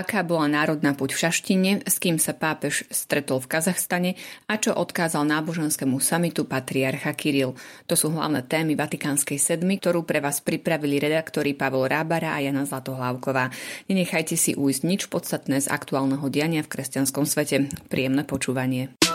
aká bola národná puť v Šaštine, s kým sa pápež stretol v Kazachstane a čo odkázal náboženskému samitu patriarcha Kiril. To sú hlavné témy Vatikánskej sedmy, ktorú pre vás pripravili redaktori Pavol Rábara a Jana Zlatohlávková. Nenechajte si ujsť nič podstatné z aktuálneho diania v kresťanskom svete. Príjemné počúvanie.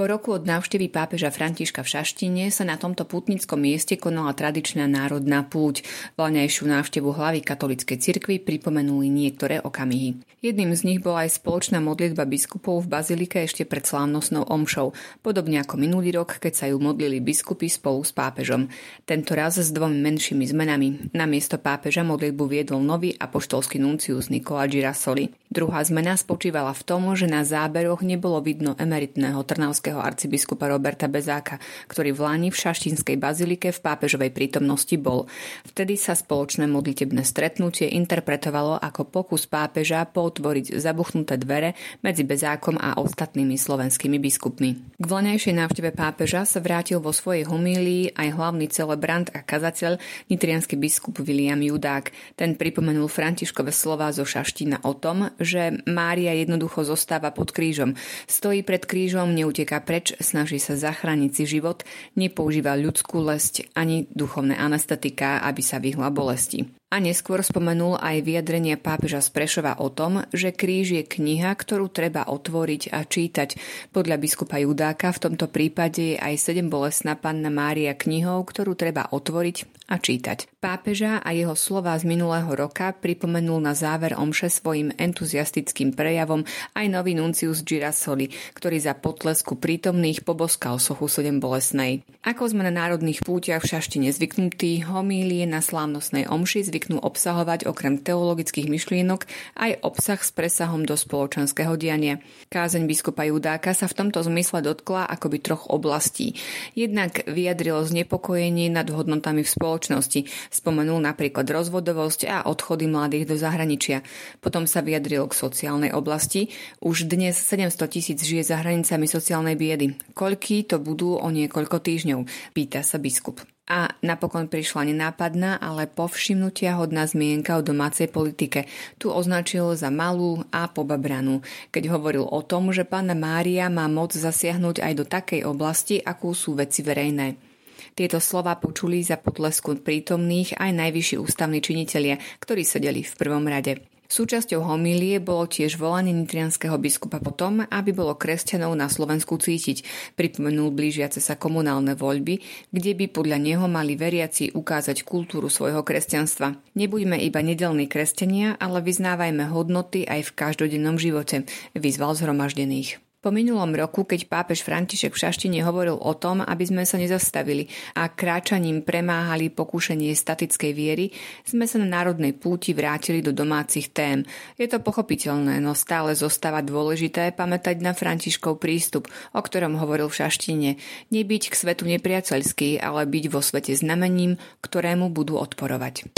Po roku od návštevy pápeža Františka v Šaštine sa na tomto putnickom mieste konala tradičná národná púť. Vlaňajšiu návštevu hlavy katolíckej cirkvi pripomenuli niektoré okamihy. Jedným z nich bola aj spoločná modlitba biskupov v bazilike ešte pred slávnostnou omšou, podobne ako minulý rok, keď sa ju modlili biskupy spolu s pápežom. Tento raz s dvomi menšími zmenami. Na miesto pápeža modlitbu viedol nový apoštolský nuncius Nikola Girasoli. Druhá zmena spočívala v tom, že na záberoch nebolo vidno emeritného trnavského arcibiskupa Roberta Bezáka, ktorý v Láni v Šaštinskej bazilike v pápežovej prítomnosti bol. Vtedy sa spoločné modlitebné stretnutie interpretovalo ako pokus pápeža potvoriť zabuchnuté dvere medzi Bezákom a ostatnými slovenskými biskupmi. K vlanejšej návšteve pápeža sa vrátil vo svojej homílii aj hlavný celebrant a kazateľ nitrianský biskup William Judák. Ten pripomenul Františkové slova zo Šaština o tom, že Mária jednoducho zostáva pod krížom. Stojí pred krížom, neuteká preč, snaží sa zachrániť si život, nepoužíva ľudskú lesť ani duchovné anestetika, aby sa vyhla bolesti. A neskôr spomenul aj vyjadrenie pápeža z Prešova o tom, že kríž je kniha, ktorú treba otvoriť a čítať. Podľa biskupa Judáka v tomto prípade je aj sedem bolesná panna Mária knihou, ktorú treba otvoriť a čítať. Pápeža a jeho slova z minulého roka pripomenul na záver omše svojim entuziastickým prejavom aj nový nuncius Girasoli, ktorý za potlesku prítomných poboskal sochu sedem bolesnej. Ako sme na národných púťach v Šaštine zvyknutí, homílie na slávnostnej omši zvyknú obsahovať okrem teologických myšlienok aj obsah s presahom do spoločenského diania. Kázeň biskupa Judáka sa v tomto zmysle dotkla akoby troch oblastí. Jednak vyjadrilo znepokojenie nad hodnotami v spoločnosti, spomenul napríklad rozvodovosť a odchody mladých do zahraničia. Potom sa vyjadril k sociálnej oblasti. Už dnes 700 tisíc žije za hranicami sociálnej biedy. Koľký to budú o niekoľko týždňov? Pýta sa biskup. A napokon prišla nenápadná, ale povšimnutia hodná zmienka o domácej politike. Tu označil za malú a pobabranú, keď hovoril o tom, že pána Mária má moc zasiahnuť aj do takej oblasti, akú sú veci verejné. Tieto slova počuli za potlesku prítomných aj najvyšší ústavní činitelia, ktorí sedeli v prvom rade. Súčasťou homílie bolo tiež volanie nitrianského biskupa potom, aby bolo kresťanov na Slovensku cítiť. Pripomenul blížiace sa komunálne voľby, kde by podľa neho mali veriaci ukázať kultúru svojho kresťanstva. Nebuďme iba nedelní kresťania, ale vyznávajme hodnoty aj v každodennom živote, vyzval zhromaždených. Po minulom roku, keď pápež František v Šaštine hovoril o tom, aby sme sa nezastavili a kráčaním premáhali pokúšanie statickej viery, sme sa na národnej púti vrátili do domácich tém. Je to pochopiteľné, no stále zostáva dôležité pamätať na Františkov prístup, o ktorom hovoril v Šaštine. Nebyť k svetu nepriateľský, ale byť vo svete znamením, ktorému budú odporovať.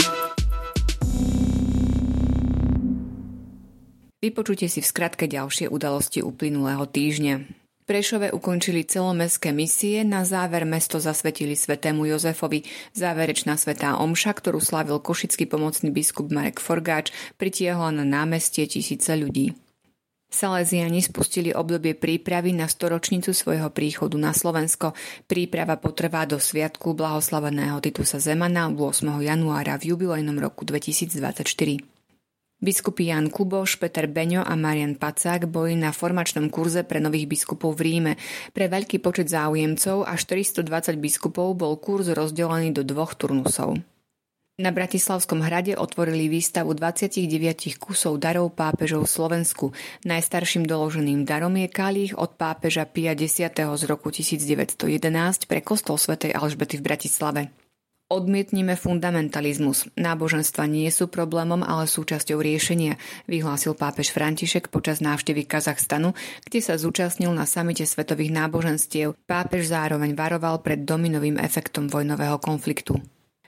Vypočujte si v skratke ďalšie udalosti uplynulého týždňa. Prešove ukončili celomestské misie, na záver mesto zasvetili svetému Jozefovi. Záverečná svetá omša, ktorú slavil košický pomocný biskup Marek Forgáč, pritiahla na námestie tisíce ľudí. Salesiani spustili obdobie prípravy na storočnicu svojho príchodu na Slovensko. Príprava potrvá do sviatku blahoslaveného Titusa Zemana 8. januára v jubilejnom roku 2024. Biskupy Jan Kuboš, Peter Beňo a Marian Pacák boli na formačnom kurze pre nových biskupov v Ríme. Pre veľký počet záujemcov až 420 biskupov bol kurz rozdelený do dvoch turnusov. Na Bratislavskom hrade otvorili výstavu 29 kusov darov pápežov Slovensku. Najstarším doloženým darom je kalich od pápeža Pia X. z roku 1911 pre kostol svätej Alžbety v Bratislave. Odmietnime fundamentalizmus. Náboženstva nie sú problémom, ale súčasťou riešenia, vyhlásil pápež František počas návštevy Kazachstanu, kde sa zúčastnil na samite svetových náboženstiev. Pápež zároveň varoval pred dominovým efektom vojnového konfliktu.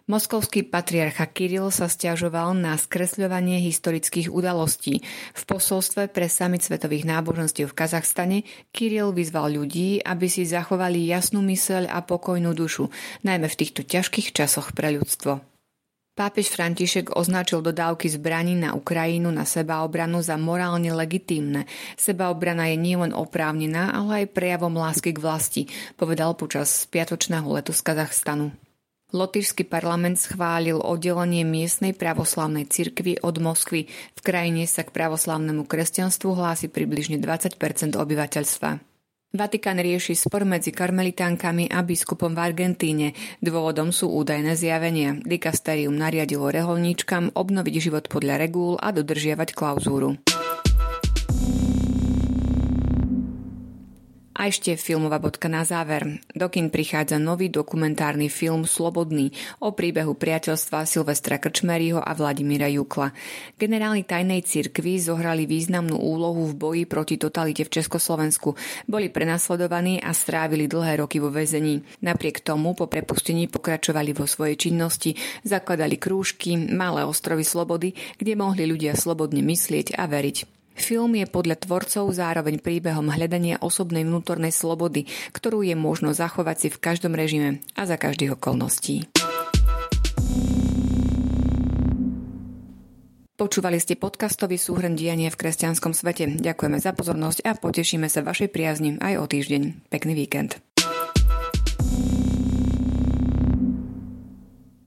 Moskovský patriarcha Kiril sa stiažoval na skresľovanie historických udalostí. V posolstve pre samit svetových náboženstiev v Kazachstane Kiril vyzval ľudí, aby si zachovali jasnú myseľ a pokojnú dušu, najmä v týchto ťažkých časoch pre ľudstvo. Pápež František označil dodávky zbraní na Ukrajinu na sebaobranu za morálne legitímne. Sebaobrana je nielen oprávnená, ale aj prejavom lásky k vlasti, povedal počas spiatočného letu z Kazachstanu. Lotyšský parlament schválil oddelenie miestnej pravoslavnej cirkvi od Moskvy. V krajine sa k pravoslavnému kresťanstvu hlási približne 20% obyvateľstva. Vatikán rieši spor medzi karmelitánkami a biskupom v Argentíne. Dôvodom sú údajné zjavenia. Dikasterium nariadilo reholníčkam obnoviť život podľa regúl a dodržiavať klauzúru. Ešte filmová bodka na záver. Do kin prichádza nový dokumentárny film Slobodný o príbehu priateľstva Silvestra Krčmeryho a Vladimíra Jukla. Generáli tajnej cirkvi zohrali významnú úlohu v boji proti totalite v Československu. Boli prenasledovaní a strávili dlhé roky vo väzení. Napriek tomu po prepustení pokračovali vo svojej činnosti, zakladali krúžky, malé ostrovy slobody, kde mohli ľudia slobodne myslieť a veriť. Film je podľa tvorcov zároveň príbehom hľadania osobnej vnútornej slobody, ktorú je možno zachovať si v každom režime a za každých okolností. Počúvali ste podcastový súhrn diania v kresťanskom svete. Ďakujeme za pozornosť a potešíme sa vašej priazni aj o týždeň. Pekný víkend.